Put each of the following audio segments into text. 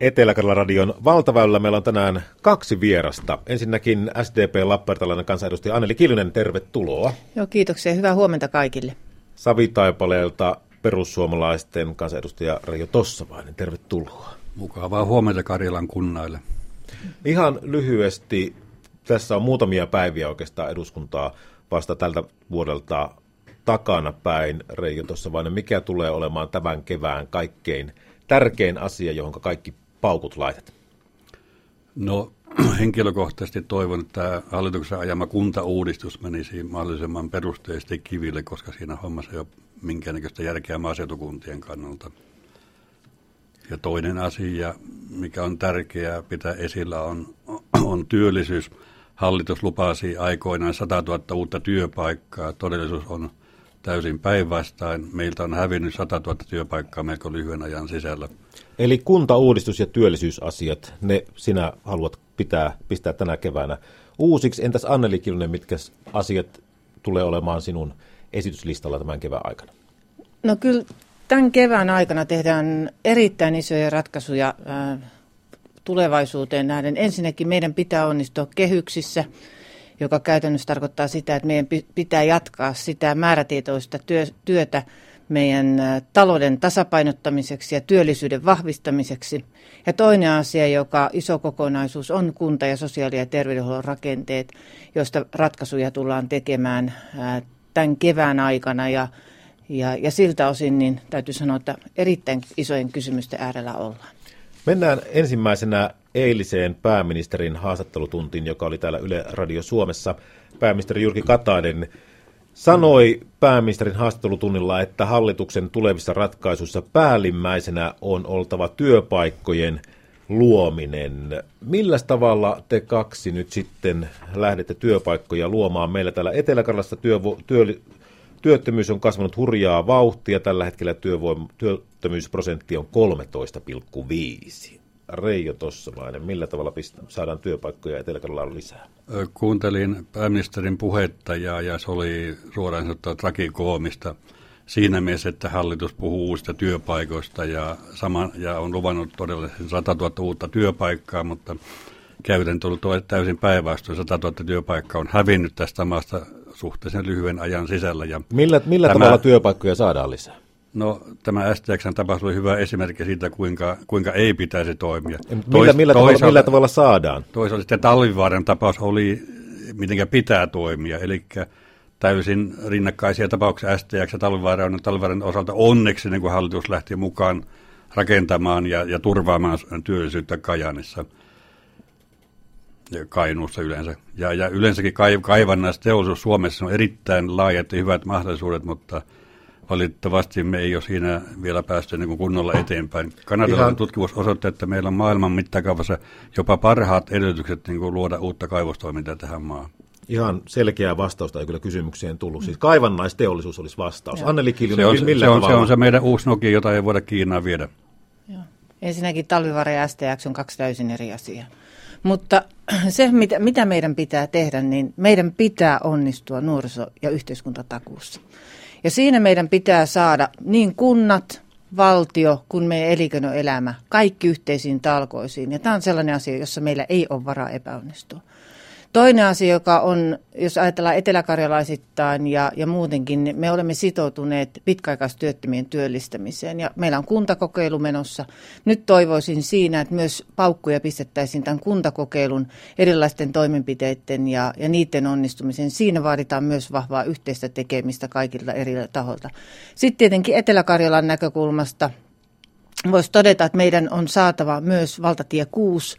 etelä radion valtaväylällä meillä on tänään kaksi vierasta. Ensinnäkin SDP Lappeenrantalainen kansanedustaja Anneli Kiljunen, tervetuloa. Joo, kiitoksia. Hyvää huomenta kaikille. Savitaipaleelta perussuomalaisten kansanedustaja Reijo Tossavainen, tervetuloa. Mukavaa huomenta Karjalan kunnaille. Ihan lyhyesti, tässä on muutamia päiviä oikeastaan eduskuntaa vasta tältä vuodelta takana päin. Reijo Tossavainen, mikä tulee olemaan tämän kevään kaikkein tärkein asia, johon kaikki paukut laitat? No henkilökohtaisesti toivon, että hallituksen ajama kuntauudistus menisi mahdollisimman perusteisesti kiville, koska siinä hommassa ei ole minkäännäköistä järkeä maaseutukuntien kannalta. Ja toinen asia, mikä on tärkeää pitää esillä, on, on työllisyys. Hallitus lupasi aikoinaan 100 000 uutta työpaikkaa. Todellisuus on täysin päinvastain. Meiltä on hävinnyt 100 000 työpaikkaa melko lyhyen ajan sisällä. Eli kuntauudistus ja työllisyysasiat, ne sinä haluat pitää, pistää tänä keväänä uusiksi. Entäs Anneli Kiljunen, mitkä asiat tulee olemaan sinun esityslistalla tämän kevään aikana? No kyllä tämän kevään aikana tehdään erittäin isoja ratkaisuja äh, tulevaisuuteen nähden. Ensinnäkin meidän pitää onnistua kehyksissä, joka käytännössä tarkoittaa sitä, että meidän pitää jatkaa sitä määrätietoista työtä meidän talouden tasapainottamiseksi ja työllisyyden vahvistamiseksi. Ja toinen asia, joka iso kokonaisuus, on kunta- ja sosiaali- ja terveydenhuollon rakenteet, joista ratkaisuja tullaan tekemään tämän kevään aikana. Ja, ja, ja siltä osin niin täytyy sanoa, että erittäin isojen kysymysten äärellä ollaan. Mennään ensimmäisenä eiliseen pääministerin haastattelutuntiin, joka oli täällä Yle Radio Suomessa. Pääministeri Jyrki Katainen sanoi pääministerin haastattelutunnilla, että hallituksen tulevissa ratkaisuissa päällimmäisenä on oltava työpaikkojen luominen. Millä tavalla te kaksi nyt sitten lähdette työpaikkoja luomaan? Meillä täällä Etelä-Karjalassa työ, työ, työttömyys on kasvanut hurjaa vauhtia. Tällä hetkellä työvoim, työttömyysprosentti on 13,5. Reijo Tossavainen, millä tavalla pist- saadaan työpaikkoja etelä lisää? Kuuntelin pääministerin puhetta ja, ja se oli suoraan sanottuna trakikoomista siinä mielessä, että hallitus puhuu uusista työpaikoista ja, sama, ja on luvannut todella 100 000 uutta työpaikkaa, mutta käytän tullut täysin päinvastoin. 100 000 työpaikkaa on hävinnyt tästä maasta suhteellisen lyhyen ajan sisällä. Ja millä millä tämä, tavalla työpaikkoja saadaan lisää? No tämä STXn tapaus oli hyvä esimerkki siitä, kuinka, kuinka ei pitäisi toimia. Millä, Tois, millä, tavalla, millä tavalla saadaan? Toisaalta sitten Talvivaaran tapaus oli, miten pitää toimia, eli täysin rinnakkaisia tapauksia STX ja Talvivaaran, Talvivaaran osalta onneksi niin kuin hallitus lähti mukaan rakentamaan ja, ja turvaamaan työllisyyttä Kajanissa ja Kainuussa yleensä. Ja, ja yleensäkin kaivannaisteollisuus Suomessa on erittäin laajat ja hyvät mahdollisuudet, mutta – valitettavasti me ei ole siinä vielä päästy niin kunnolla eteenpäin. Kanadalainen Ihan... tutkimus osoittaa, että meillä on maailman mittakaavassa jopa parhaat edellytykset niin kuin luoda uutta kaivostoimintaa tähän maahan. Ihan selkeää vastausta ei kyllä kysymykseen tullut. Siis kaivannaisteollisuus olisi vastaus. Anneli Kiljunen, se on, millä se on, se on se meidän uusi Nokia, jota ei voida Kiinaan viedä. Joo. Ensinnäkin talvivaara ja STX on kaksi täysin eri asiaa. Mutta se, mitä, mitä meidän pitää tehdä, niin meidän pitää onnistua nuoriso- ja yhteiskuntatakuussa. Ja siinä meidän pitää saada niin kunnat, valtio kuin meidän elinkeinoelämä, kaikki yhteisiin talkoisiin. Ja tämä on sellainen asia, jossa meillä ei ole varaa epäonnistua. Toinen asia, joka on, jos ajatellaan eteläkarjalaisittain ja, ja muutenkin, niin me olemme sitoutuneet pitkäaikaistyöttömien työllistämiseen ja meillä on kuntakokeilu menossa. Nyt toivoisin siinä, että myös paukkuja pistettäisiin tämän kuntakokeilun erilaisten toimenpiteiden ja, ja niiden onnistumisen. Siinä vaaditaan myös vahvaa yhteistä tekemistä kaikilta eri taholta. Sitten tietenkin Etelä-Karjalan näkökulmasta voisi todeta, että meidän on saatava myös valtatie 6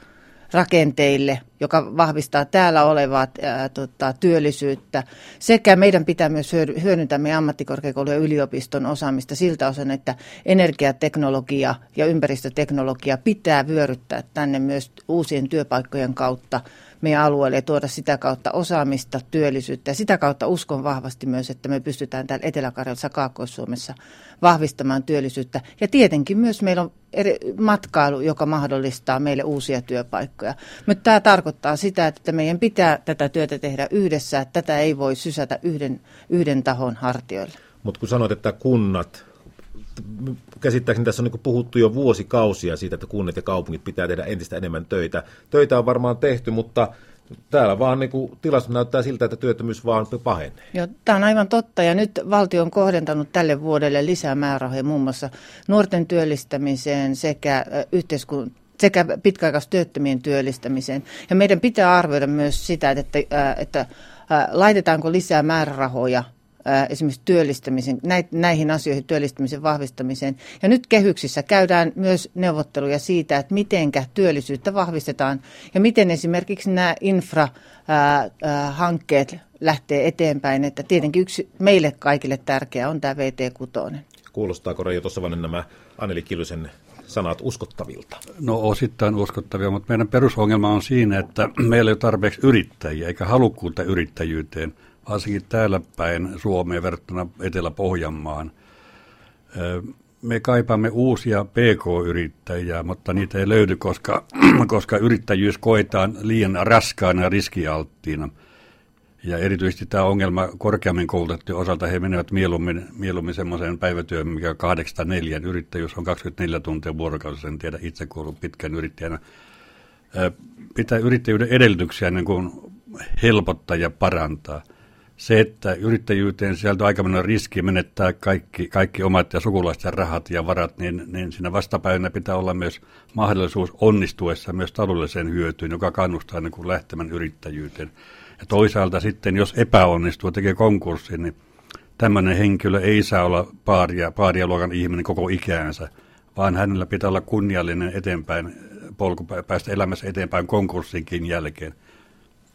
rakenteille, joka vahvistaa täällä olevaa ää, tota, työllisyyttä. Sekä meidän pitää myös hyödyntää meidän ammattikorkeakoulun ja yliopiston osaamista siltä osin, että energiateknologia ja ympäristöteknologia pitää vyöryttää tänne myös uusien työpaikkojen kautta meidän alueelle ja tuoda sitä kautta osaamista, työllisyyttä. Ja sitä kautta uskon vahvasti myös, että me pystytään täällä Etelä-Karjalassa, Kaakkois-Suomessa vahvistamaan työllisyyttä. Ja tietenkin myös meillä on eri matkailu, joka mahdollistaa meille uusia työpaikkoja. Mutta tämä tarkoittaa sitä, että meidän pitää tätä työtä tehdä yhdessä, että tätä ei voi sysätä yhden, yhden tahon hartioille. Mutta kun sanoit, että kunnat käsittääkseni tässä on niin puhuttu jo vuosikausia siitä, että kunnat ja kaupungit pitää tehdä entistä enemmän töitä. Töitä on varmaan tehty, mutta täällä vaan niin kuin, tilastot näyttää siltä, että työttömyys vaan pahenee. Joo, tämä on aivan totta ja nyt valtio on kohdentanut tälle vuodelle lisää määrärahoja muun muassa nuorten työllistämiseen sekä yhteiskun, sekä pitkäaikaistyöttömien työllistämiseen. Ja meidän pitää arvioida myös sitä, että, että laitetaanko lisää määrärahoja esimerkiksi työllistämisen, näihin asioihin työllistämisen vahvistamiseen. Ja nyt kehyksissä käydään myös neuvotteluja siitä, että miten työllisyyttä vahvistetaan ja miten esimerkiksi nämä infrahankkeet lähtee eteenpäin. Että tietenkin yksi meille kaikille tärkeä on tämä VT6. Kuulostaako Reijo tuossa nämä Anneli Kiljusen sanat uskottavilta? No osittain uskottavia, mutta meidän perusongelma on siinä, että meillä ei ole tarpeeksi yrittäjiä eikä halukkuutta yrittäjyyteen – varsinkin täällä päin Suomeen verrattuna Etelä-Pohjanmaan. Me kaipaamme uusia PK-yrittäjiä, mutta niitä ei löydy, koska, koska yrittäjyys koetaan liian raskaana ja riskialttiina. Ja erityisesti tämä ongelma korkeammin koulutettujen osalta, he menevät mieluummin, mieluummin semmoiseen päivätyöhön, mikä 84 yrittäjyys on 24 tuntia vuorokaudessa, en tiedä itse kuulun pitkän yrittäjänä. Pitää yrittäjyyden edellytyksiä niin kuin helpottaa ja parantaa se, että yrittäjyyteen sieltä aika riski menettää kaikki, kaikki omat ja sukulaisten rahat ja varat, niin, niin siinä vastapäivänä pitää olla myös mahdollisuus onnistuessa myös taloudelliseen hyötyyn, joka kannustaa niin kuin lähtemään yrittäjyyteen. Ja toisaalta sitten, jos epäonnistuu, tekee konkurssin, niin tämmöinen henkilö ei saa olla paaria, paaria luokan ihminen koko ikäänsä, vaan hänellä pitää olla kunniallinen eteenpäin, polku päästä elämässä eteenpäin konkurssinkin jälkeen.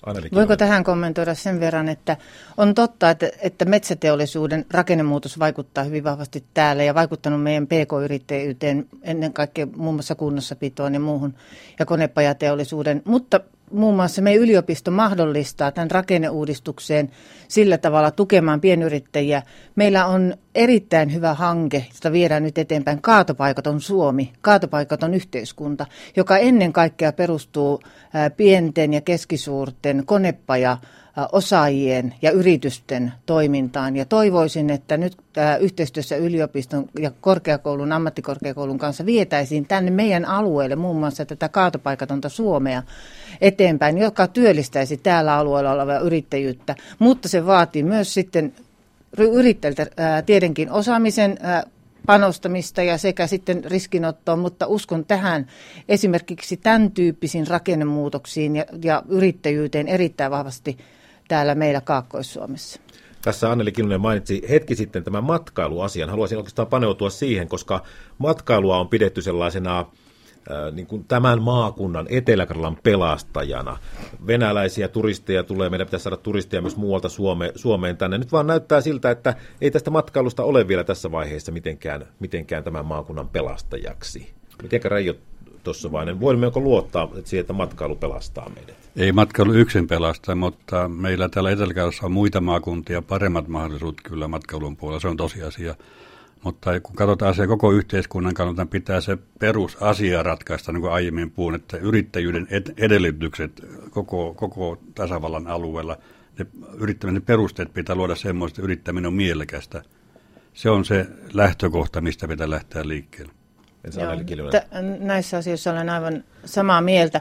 Anneli Voinko tähän kommentoida sen verran, että on totta, että, että metsäteollisuuden rakennemuutos vaikuttaa hyvin vahvasti täällä ja vaikuttanut meidän pk-yrittäjyyteen ennen kaikkea muun muassa kunnossapitoon ja muuhun ja konepajateollisuuden, mutta muun muassa meidän yliopisto mahdollistaa tämän rakenneuudistukseen sillä tavalla tukemaan pienyrittäjiä. Meillä on erittäin hyvä hanke, jota viedään nyt eteenpäin, Kaatopaikaton Suomi, Kaatopaikaton yhteiskunta, joka ennen kaikkea perustuu pienten ja keskisuurten konepaja osaajien ja yritysten toimintaan. Ja toivoisin, että nyt yhteistyössä yliopiston ja korkeakoulun, ammattikorkeakoulun kanssa vietäisiin tänne meidän alueelle muun muassa tätä kaatopaikatonta Suomea eteenpäin, joka työllistäisi täällä alueella olevaa yrittäjyyttä. Mutta se vaatii myös sitten yrittäjiltä tietenkin osaamisen panostamista ja sekä sitten riskinottoa, mutta uskon tähän esimerkiksi tämän tyyppisiin rakennemuutoksiin ja, ja yrittäjyyteen erittäin vahvasti täällä meillä Kaakkois-Suomessa. Tässä Anneli Kilnunen mainitsi hetki sitten tämän matkailuasian. Haluaisin oikeastaan paneutua siihen, koska matkailua on pidetty sellaisena äh, niin kuin tämän maakunnan etelä pelastajana. Venäläisiä turisteja tulee, meidän pitäisi saada turisteja myös muualta Suome, Suomeen tänne. Nyt vaan näyttää siltä, että ei tästä matkailusta ole vielä tässä vaiheessa mitenkään, mitenkään tämän maakunnan pelastajaksi. Mitenkä Reijo Tossovainen, voimmeko luottaa siihen, että matkailu pelastaa meidät? Ei matkailu yksin pelasta, mutta meillä täällä etelä on muita maakuntia, paremmat mahdollisuudet kyllä matkailun puolella, se on tosiasia. Mutta kun katsotaan se koko yhteiskunnan kannalta, niin pitää se perusasia ratkaista, niin kuin aiemmin puhun, että yrittäjyyden edellytykset koko, koko tasavallan alueella, ne yrittämisen perusteet pitää luoda semmoista, että yrittäminen on mielekästä. Se on se lähtökohta, mistä pitää lähteä liikkeelle. Joo, t- näissä asioissa olen aivan samaa mieltä.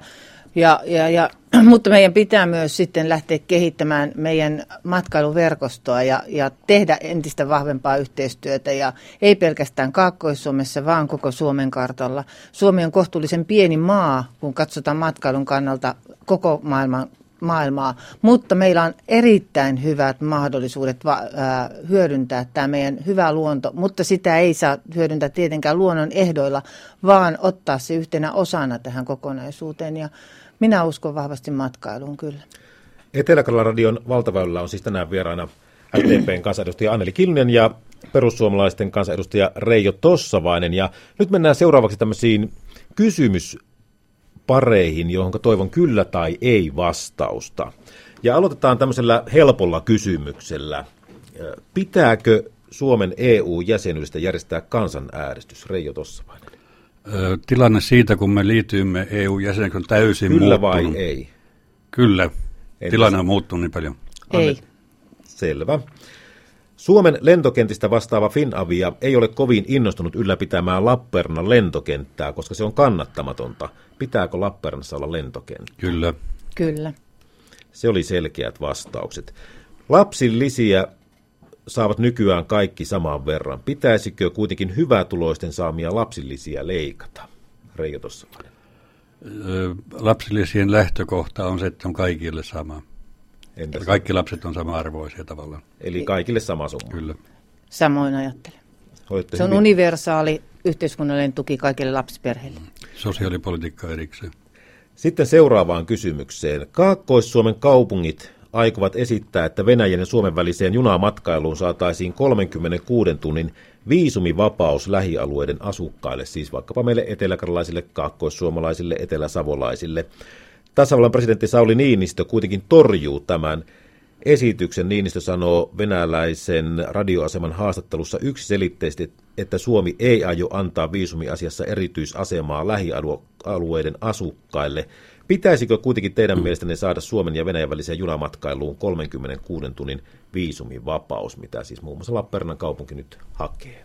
Ja, ja, ja, mutta meidän pitää myös sitten lähteä kehittämään meidän matkailuverkostoa ja, ja tehdä entistä vahvempaa yhteistyötä. Ja ei pelkästään Kaakkois-Suomessa, vaan koko Suomen kartalla. Suomi on kohtuullisen pieni maa, kun katsotaan matkailun kannalta koko maailman maailmaa, mutta meillä on erittäin hyvät mahdollisuudet va- ää, hyödyntää tämä meidän hyvä luonto, mutta sitä ei saa hyödyntää tietenkään luonnon ehdoilla, vaan ottaa se yhtenä osana tähän kokonaisuuteen ja minä uskon vahvasti matkailuun kyllä. Etelä-Karjalan valtaväylällä on siis tänään vieraana SDPn kansanedustaja Anneli Kilnen ja perussuomalaisten kansanedustaja Reijo Tossavainen. Ja nyt mennään seuraavaksi tämmöisiin kysymys pareihin, johon toivon kyllä tai ei vastausta. Ja aloitetaan tämmöisellä helpolla kysymyksellä. Pitääkö Suomen EU-jäsenyydestä järjestää kansanäänestys? Reijo Tossavainen. Tilanne siitä, kun me liityimme EU-jäseneksi on täysin Kyllä muuttunut. vai ei? Kyllä. Entäs? Tilanne on muuttunut niin paljon. Ei. Selvä. Suomen lentokentistä vastaava Finavia ei ole kovin innostunut ylläpitämään Lappeenrannan lentokenttää, koska se on kannattamatonta. Pitääkö Lappeenrannassa olla lentokenttä? Kyllä. Kyllä. Se oli selkeät vastaukset. Lapsilisiä saavat nykyään kaikki saman verran. Pitäisikö kuitenkin hyvätuloisten saamia lapsillisiä leikata? Reijo Tossavainen. Ö, Lapsilisien lähtökohta on se, että on kaikille sama. Entäs? Että kaikki lapset on sama-arvoisia tavallaan. Eli kaikille sama summa. Kyllä. Samoin ajattelen. Olette Se on hyvin- universaali yhteiskunnallinen tuki kaikille lapsiperheille. Sosiaalipolitiikka erikseen. Sitten seuraavaan kysymykseen. Kaakkois-Suomen kaupungit aikovat esittää, että Venäjän ja Suomen väliseen junamatkailuun saataisiin 36 tunnin viisumivapaus lähialueiden asukkaille, siis vaikkapa meille eteläkarjalaisille, kaakkoissuomalaisille, eteläsavolaisille. Tasavallan presidentti Sauli Niinistö kuitenkin torjuu tämän esityksen. Niinistö sanoo venäläisen radioaseman haastattelussa yksiselitteisesti, että Suomi ei aio antaa viisumiasiassa erityisasemaa lähialueiden asukkaille. Pitäisikö kuitenkin teidän mielestänne saada Suomen ja Venäjän väliseen junamatkailuun 36 tunnin viisumivapaus, mitä siis muun muassa Lappeenrannan kaupunki nyt hakee?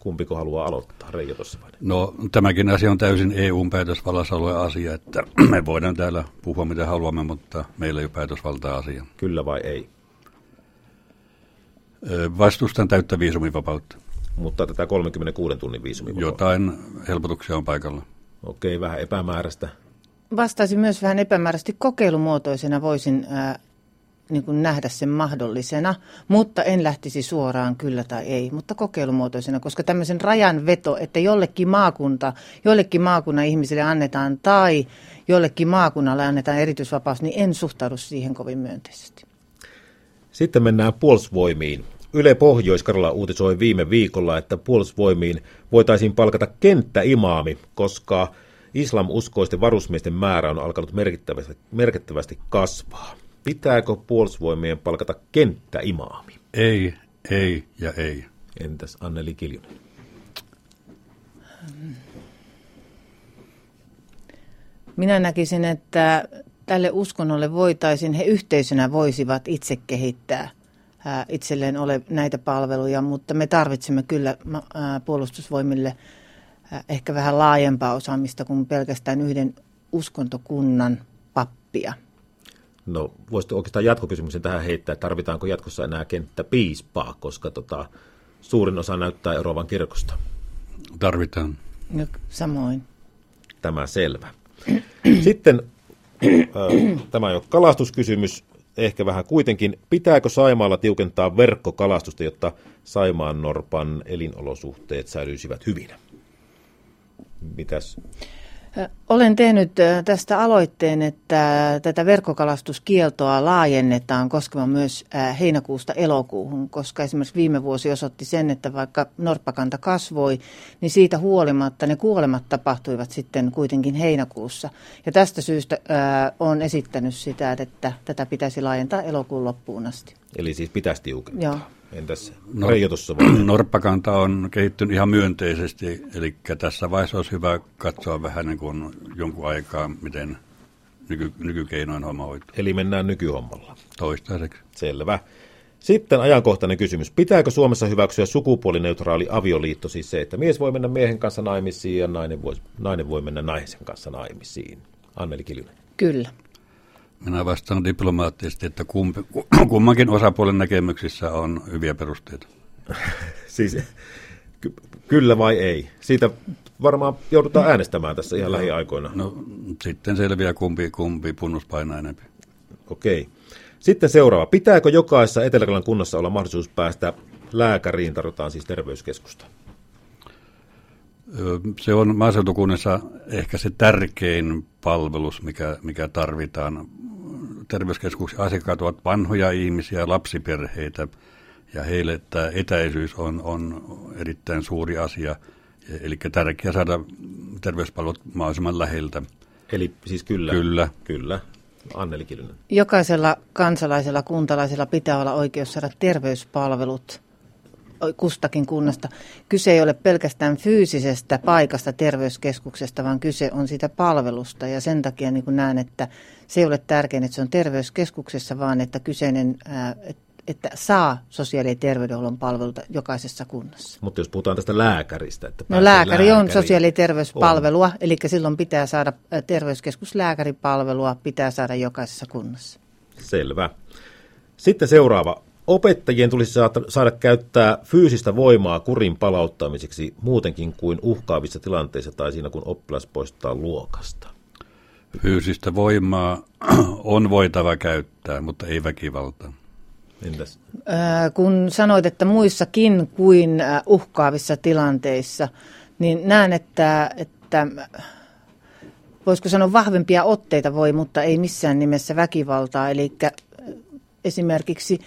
Kumpiko haluaa aloittaa? Reijo tuossa vai? No tämäkin asia on täysin EUn päätösvallassa oleva asia, että me voidaan täällä puhua mitä haluamme, mutta meillä ei ole päätösvaltaa asiaan. Kyllä vai ei? Vastustan täyttä viisumivapautta. Mutta tätä 36 tunnin viisumivapautta. Jotain helpotuksia on paikalla. Okei, vähän epämääräistä. Vastaisin myös vähän epämääräisesti kokeilumuotoisena voisin niin kuin nähdä sen mahdollisena, mutta en lähtisi suoraan kyllä tai ei, mutta kokeilumuotoisena, koska tämmöisen rajan veto, että jollekin maakunta, jollekin maakunnan ihmisille annetaan tai jollekin maakunnalle annetaan erityisvapaus, niin en suhtaudu siihen kovin myönteisesti. Sitten mennään puolustusvoimiin. Yle Pohjois-Karjala uutisoi viime viikolla, että puolustusvoimiin voitaisiin palkata kenttäimaami, koska islam-uskoisten varusmiesten määrä on alkanut merkittävästi, merkittävästi kasvaa. Pitääkö puolustusvoimien palkata kenttäimaami? Ei, ei ja ei. Entäs Anneli Kiljunen? Minä näkisin, että tälle uskonnolle voitaisiin, he yhteisönä voisivat itse kehittää ää, itselleen ole näitä palveluja, mutta me tarvitsemme kyllä puolustusvoimille ehkä vähän laajempaa osaamista kuin pelkästään yhden uskontokunnan pappia. No, voisitko oikeastaan jatkokysymyksen tähän heittää, että tarvitaanko jatkossa enää kenttäpiispaa, koska tota, suurin osa näyttää eroavan kirkosta. Tarvitaan. Ja samoin. Tämä selvä. Sitten äh, tämä ei ole kalastuskysymys, ehkä vähän kuitenkin. Pitääkö Saimaalla tiukentaa verkkokalastusta, jotta Saimaan norpan elinolosuhteet säilyisivät hyvinä? Mitäs? Olen tehnyt tästä aloitteen, että tätä verkkokalastuskieltoa laajennetaan koskemaan myös heinäkuusta elokuuhun, koska esimerkiksi viime vuosi osoitti sen, että vaikka norppakanta kasvoi, niin siitä huolimatta ne kuolemat tapahtuivat sitten kuitenkin heinäkuussa. Ja tästä syystä olen esittänyt sitä, että tätä pitäisi laajentaa elokuun loppuun asti. Eli siis pitäisi tiukentaa. Joo. Entäs No. Reijo tuossa voi? Norppakanta on kehittynyt ihan myönteisesti, eli tässä vaiheessa olisi hyvä katsoa vähän niin kuin jonkun aikaa, miten nyky, nykykeinoin homma hoituu Eli mennään nykyhommalla. toistaiseksi. Selvä. Sitten ajankohtainen kysymys. Pitääkö Suomessa hyväksyä sukupuolineutraali avioliitto, siis se, että mies voi mennä miehen kanssa naimisiin ja nainen voi, nainen voi mennä naisen kanssa naimisiin? Anneli Kiljunen. Kyllä. Minä vastaan diplomaattisesti, että kumpi, kummankin osapuolen näkemyksissä on hyviä perusteita. Siis ky- kyllä vai ei? Siitä varmaan joudutaan äänestämään tässä ihan lähiaikoina. No sitten selviää, kumpi, kumpi punnus painaa enemmän. Okei. Sitten seuraava. Pitääkö jokaisessa Etelä-Karjalan kunnassa olla mahdollisuus päästä lääkäriin, tarvitaan siis terveyskeskusta? Se on maaseutukunnassa ehkä se tärkein palvelus, mikä, mikä tarvitaan. Terveyskeskuksen asiakkaat ovat vanhoja ihmisiä, lapsiperheitä, ja heille tämä etäisyys on, on erittäin suuri asia. Eli tärkeää saada terveyspalvelut mahdollisimman läheltä. Eli siis kyllä. Kyllä. Kyllä. Anneli Kiljunen. Jokaisella kansalaisella, kuntalaisella pitää olla oikeus saada terveyspalvelut kustakin kunnasta. Kyse ei ole pelkästään fyysisestä paikasta terveyskeskuksesta, vaan kyse on siitä palvelusta. Ja sen takia niin näen, että se ei ole tärkein, että se on terveyskeskuksessa, vaan että kyseinen, ää, et- että saa sosiaali- ja terveydenhuollon palveluita jokaisessa kunnassa. Mutta jos puhutaan tästä lääkäristä. Että no lääkäri, lääkäri on sosiaali- ja terveyspalvelua, on. eli silloin pitää saada terveyskeskuslääkäripalvelua, pitää saada jokaisessa kunnassa. Selvä. Sitten seuraava. Opettajien tulisi saada, käyttää fyysistä voimaa kurin palauttamiseksi muutenkin kuin uhkaavissa tilanteissa tai siinä, kun oppilas poistaa luokasta. Fyysistä voimaa on voitava käyttää, mutta ei väkivaltaa. Entäs? kun sanoit, että muissakin kuin uhkaavissa tilanteissa, niin näen, että, että voisiko sanoa vahvempia otteita voi, mutta ei missään nimessä väkivaltaa. Eli esimerkiksi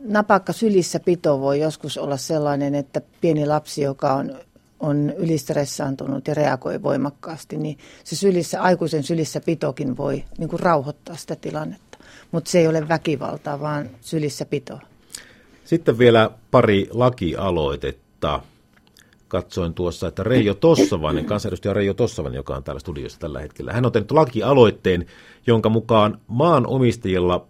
napakka sylissä pito voi joskus olla sellainen, että pieni lapsi, joka on, on ylistressaantunut ja reagoi voimakkaasti, niin se sylissä, aikuisen sylissä pitokin voi niin kuin rauhoittaa sitä tilannetta. Mutta se ei ole väkivaltaa, vaan sylissä pitoa. Sitten vielä pari lakialoitetta. Katsoin tuossa, että Reijo Tossavainen, kansanedustaja Reijo Tossavainen, joka on täällä studiossa tällä hetkellä, hän on tehnyt lakialoitteen, jonka mukaan maanomistajilla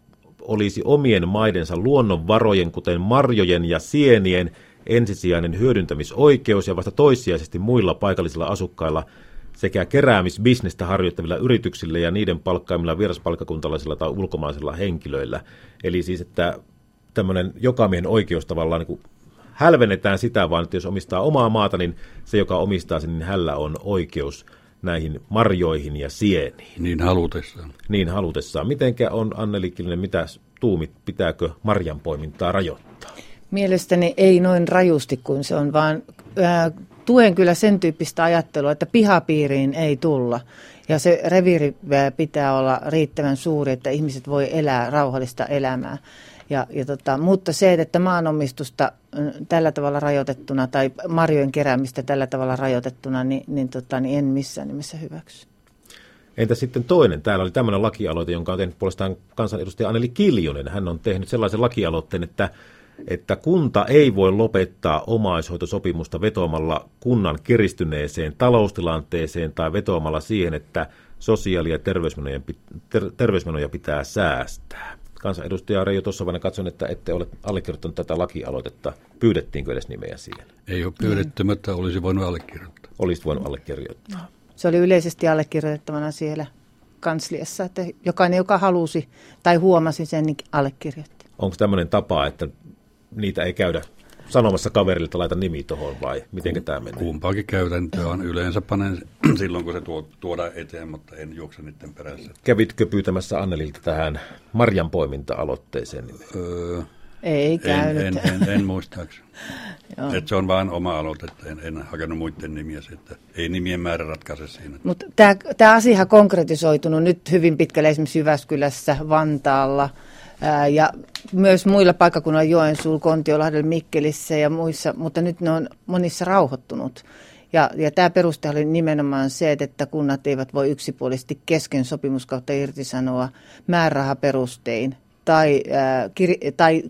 olisi omien maidensa luonnonvarojen, kuten marjojen ja sienien, ensisijainen hyödyntämisoikeus ja vasta toissijaisesti muilla paikallisilla asukkailla sekä keräämisbisnestä harjoittavilla yrityksillä ja niiden palkkaamilla vieraspalkkakuntalaisilla tai ulkomaisilla henkilöillä. Eli siis, että tämmöinen jokamiehen oikeus tavallaan niin hälvennetään sitä, vaan että jos omistaa omaa maata, niin se, joka omistaa sen, niin hänellä on oikeus näihin marjoihin ja sieniin. Niin halutessaan. Niin halutessaan. Mitenkä on Anneli Kilinen, mitä tuumit, pitääkö marjanpoimintaa rajoittaa? Mielestäni ei noin rajusti kuin se on, vaan ää, tuen kyllä sen tyyppistä ajattelua, että pihapiiriin ei tulla. Ja se reviiri pitää olla riittävän suuri, että ihmiset voi elää rauhallista elämää. Ja, ja tota, mutta se, että maanomistusta tällä tavalla rajoitettuna tai marjojen keräämistä tällä tavalla rajoitettuna, niin, niin, tota, niin en missään nimessä hyväksy. Entä sitten toinen? Täällä oli tämmöinen lakialoite, jonka on tehnyt puolestaan kansanedustaja Anneli Kiljonen. Hän on tehnyt sellaisen lakialoitteen, että, että kunta ei voi lopettaa omaishoitosopimusta vetoamalla kunnan kiristyneeseen taloustilanteeseen tai vetoamalla siihen, että sosiaali- ja terveysmenoja, ter, terveysmenoja pitää säästää. Kansanedustaja Reijo Tossavainen, katson, että ette ole allekirjoittanut tätä lakialoitetta. Pyydettiinkö edes nimeä siihen? Ei ole pyydetty, mm. mutta olisi voinut allekirjoittaa. Olisi voinut allekirjoittaa. No. Se oli yleisesti allekirjoitettavana siellä kansliassa, että jokainen, joka halusi tai huomasi sen, niin allekirjoitti. Onko tämmöinen tapa, että niitä ei käydä sanomassa kaverille, että laita nimi tuohon vai miten tämä menee? Kumpaakin käytäntöä on. Yleensä panen silloin, kun se tuo, tuodaan eteen, mutta en juokse niiden perässä. Kävitkö pyytämässä Annelilta tähän Marjan poiminta-aloitteeseen? Öö, ei käynyt. En, en, en, en muistaakseni. se on vain oma aloite, että en, en hakenut muiden nimiä, että ei nimien määrä ratkaise siinä. Mutta tämä asia on konkretisoitunut nyt hyvin pitkälle esimerkiksi Jyväskylässä, Vantaalla ja myös muilla paikkakunnilla Joensuulla, Kontiolahdella, Mikkelissä ja muissa, mutta nyt ne on monissa rauhoittunut. Ja, ja tämä peruste oli nimenomaan se, että kunnat eivät voi yksipuolisesti kesken sopimuskautta irtisanoa määrärahaperustein tai, kir, tai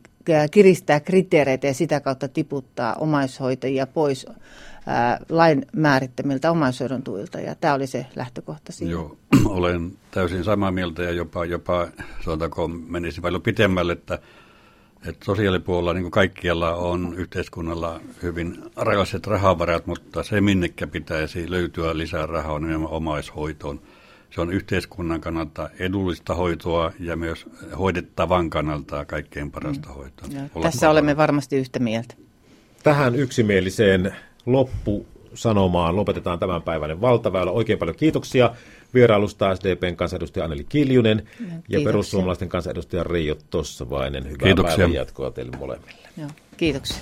kiristää kriteereitä ja sitä kautta tiputtaa omaishoitajia pois ää, lain määrittämiltä omaishoidon tuilta. Ja tämä oli se lähtökohta siinä. Joo, olen täysin samaa mieltä ja jopa, jopa sanotaanko menisi paljon pitemmälle, että, että sosiaalipuolella niin kuin kaikkialla on yhteiskunnalla hyvin rajalliset rahavarat, mutta se minnekä pitäisi löytyä lisää rahaa on nimenomaan omaishoitoon – se on yhteiskunnan kannalta edullista hoitoa ja myös hoidettavan kannalta kaikkein parasta mm. hoitoa. Tässä olemme varmasti yhtä mieltä. Tähän yksimieliseen loppusanomaan lopetetaan tämän päiväinen valtaväylä. Oikein paljon kiitoksia vierailusta SDPn kansanedustaja Anneli Kiljunen ja, ja perussuomalaisten kansanedustaja Reijo Tossavainen. Hyvää Kiitoksia. päivän jatkoa teille molemmille. Joo, kiitoksia.